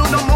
On the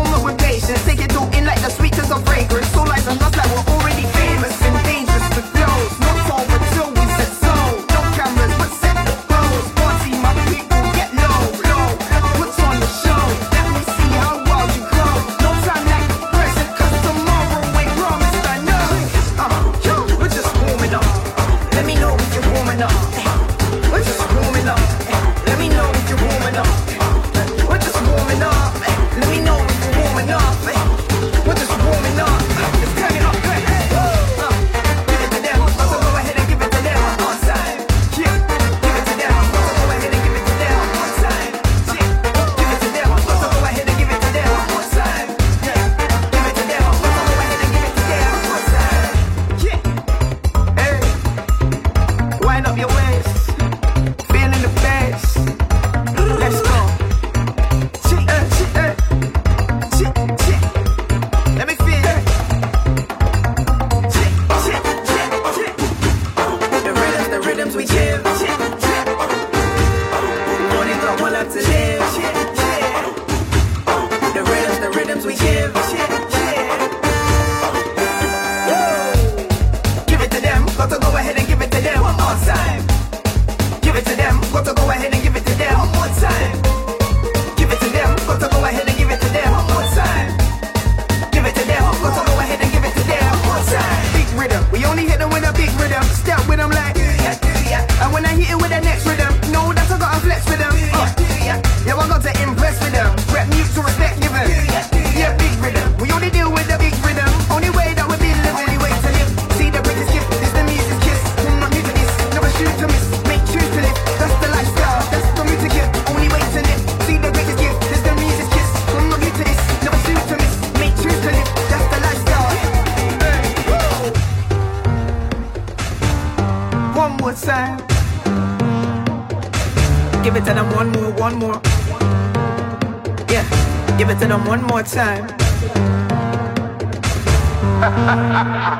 ones more twos.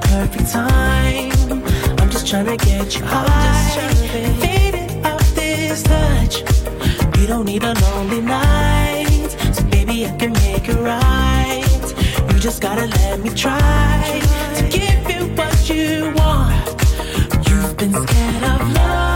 perfect time. I'm just trying to get you high. And faded off this touch. You don't need a lonely night. So baby, I can make it right. You just gotta let me try to give you what you want. You've been scared of love.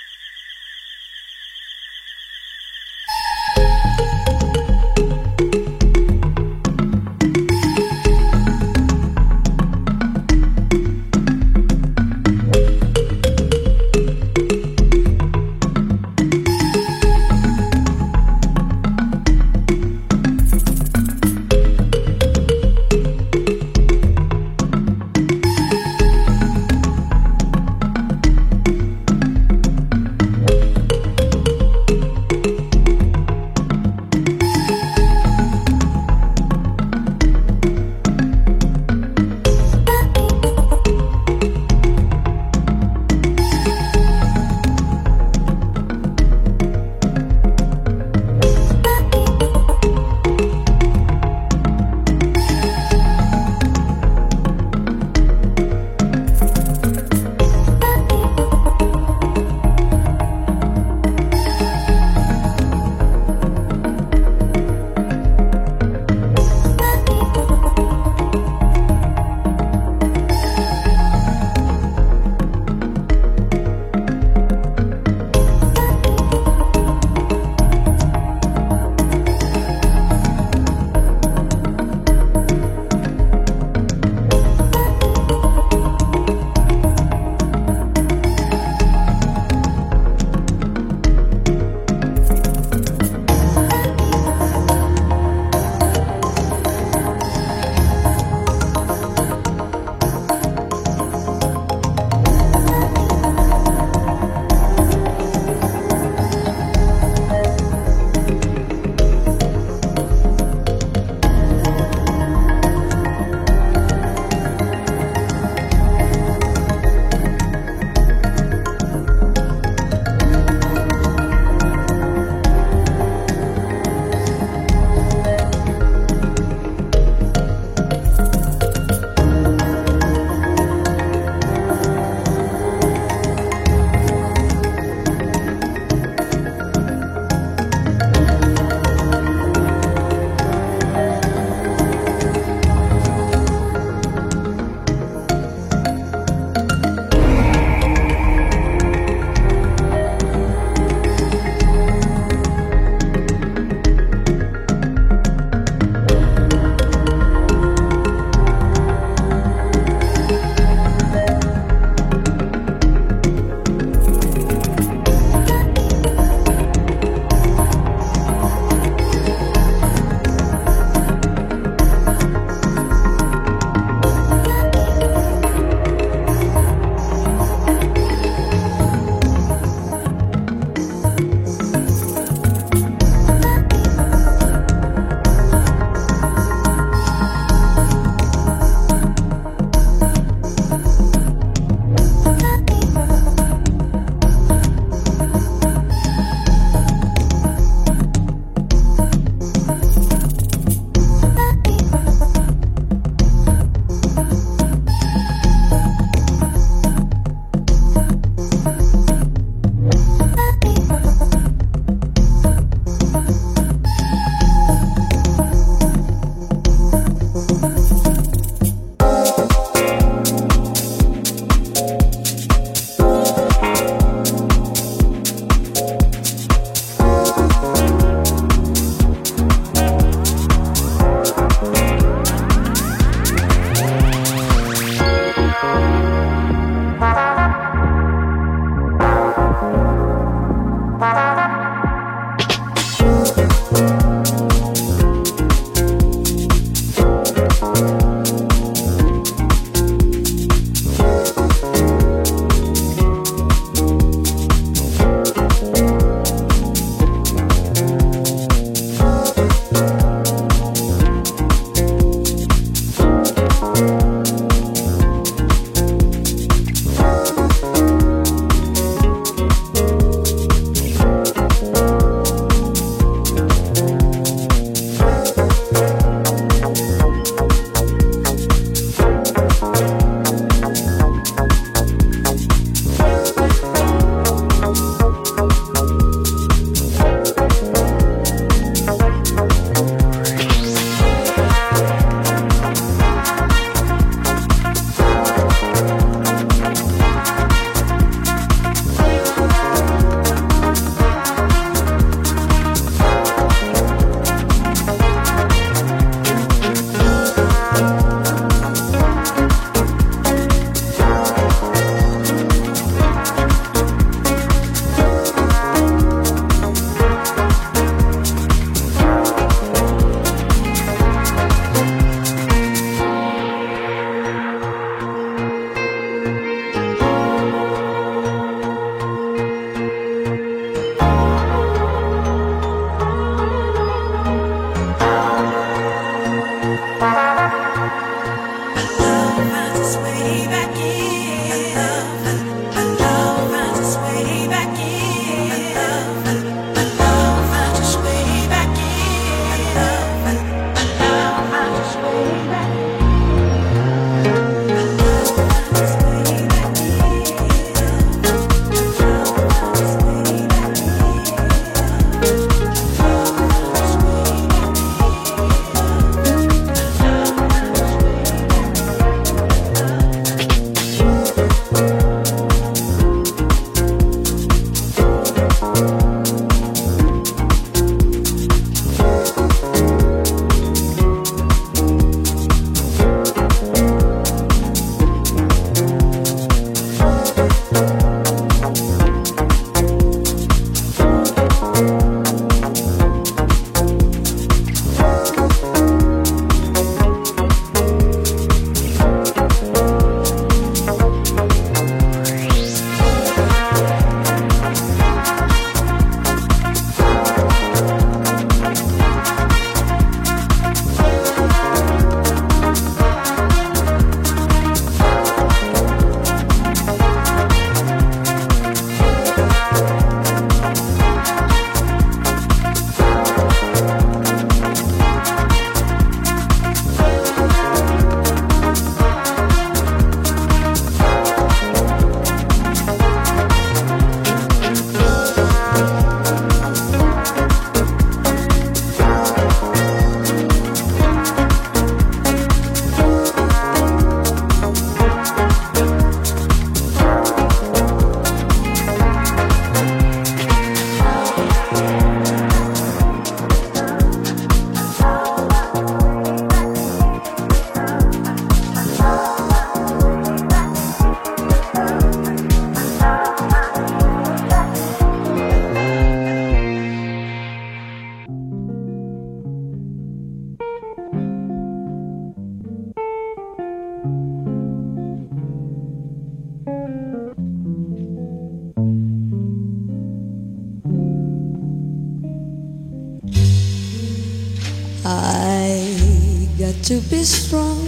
strong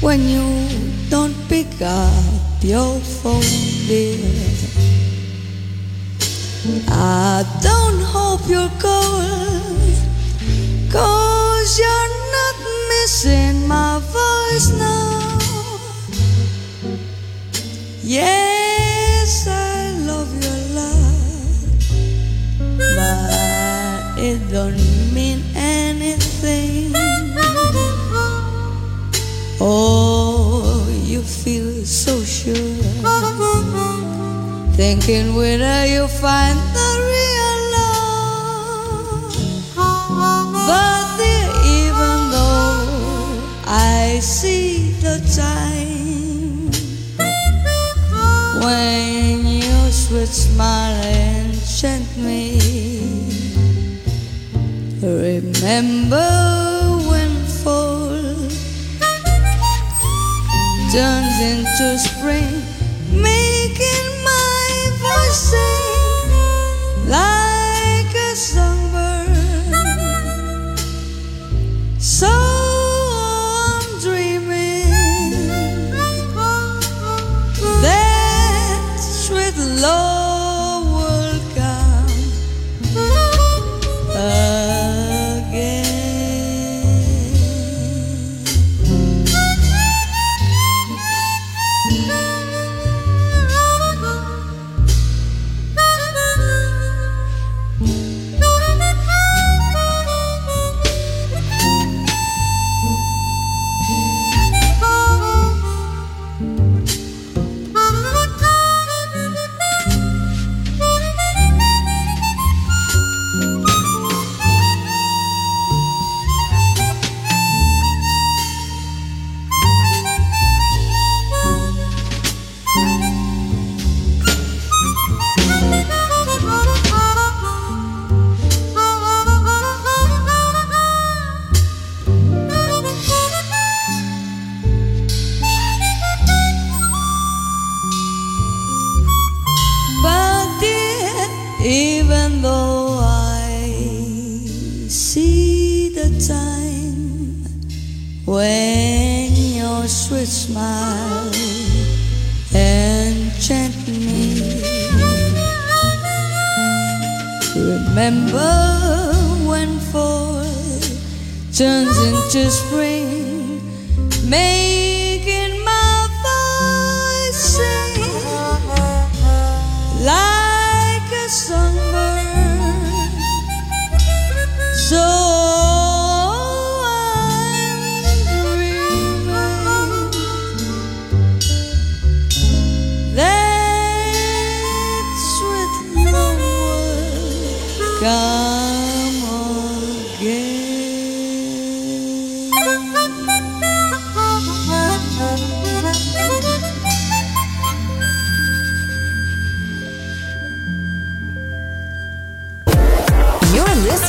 when you don't pick up your phone.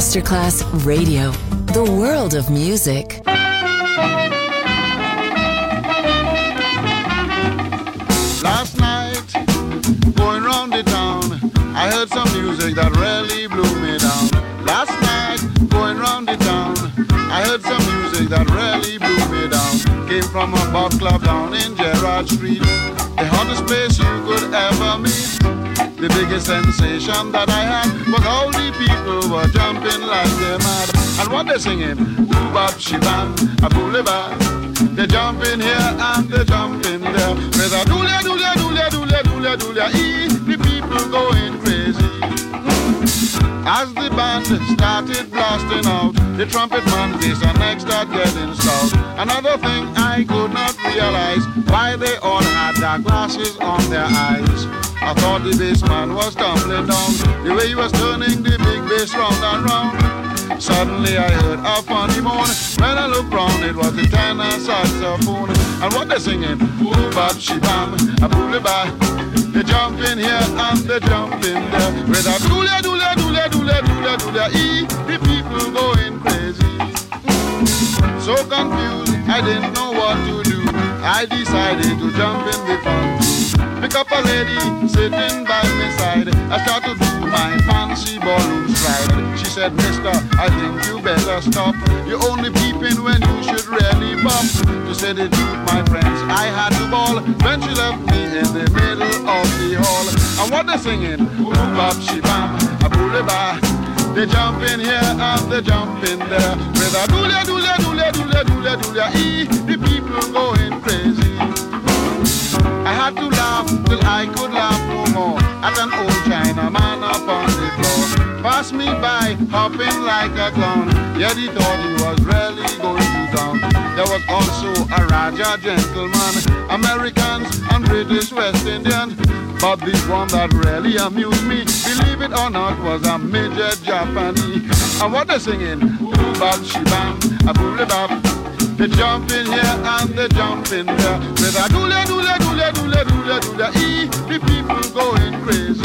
Masterclass Radio, the world of music. Last night, going round the town, I heard some music that really blew me down. Last night, going round the town, I heard some music that really blew me down. Came from a pub club down in Gerrard Street, the hottest place you could ever meet. The biggest sensation that I had was all the people were jumping like they're mad. And what they're singing? Boobab, shibam, a boulevard. They're jumping here and they're jumping there. With a doolia, doolia, doolia, doolia, doolia, ee, the people going crazy. As the band started blasting out, the trumpet man this and next start getting stout. Another thing I could not realize, why they all had dark glasses on their eyes. I thought the bass man was tumbling down, the way he was turning the big bass round and round. Suddenly I heard a funny moan. When I looked round, it was the tenor saxophone. And what they're singing? Boobab, shibam, a booleba. They jump in here and they jump in there. With a doolia, doolia, doolia, doolia, doolia, doolia, ee, the people going crazy. So confused, I didn't know what to do. I decided to jump in the fun. Pick up a lady sitting by my side. I start to do my fancy ballroom slide. She said, Mister, I think you better stop. You're only peeping when you should really pop. To say the truth, my friends, I had to ball Then she left me in the middle of the hall. And what they're singing, boom bop, she bam, a boulevard. They jump in here and they jump in there. With a doolia, doolia, doolia, doolia, doolia, doolia, ee, the people going crazy. I had to laugh till I could laugh no more at an old China man passed me by, hopping like a clown. Yet he thought he was really going to town. There was also a Raja gentleman, Americans and British West Indians. But the one that really amused me, believe it or not, was a major Japanese. And what they singing? Bab shibam, a boole bab. They jump in here and they jump in there. With a doole doole doole doole doole doole e, the people going crazy.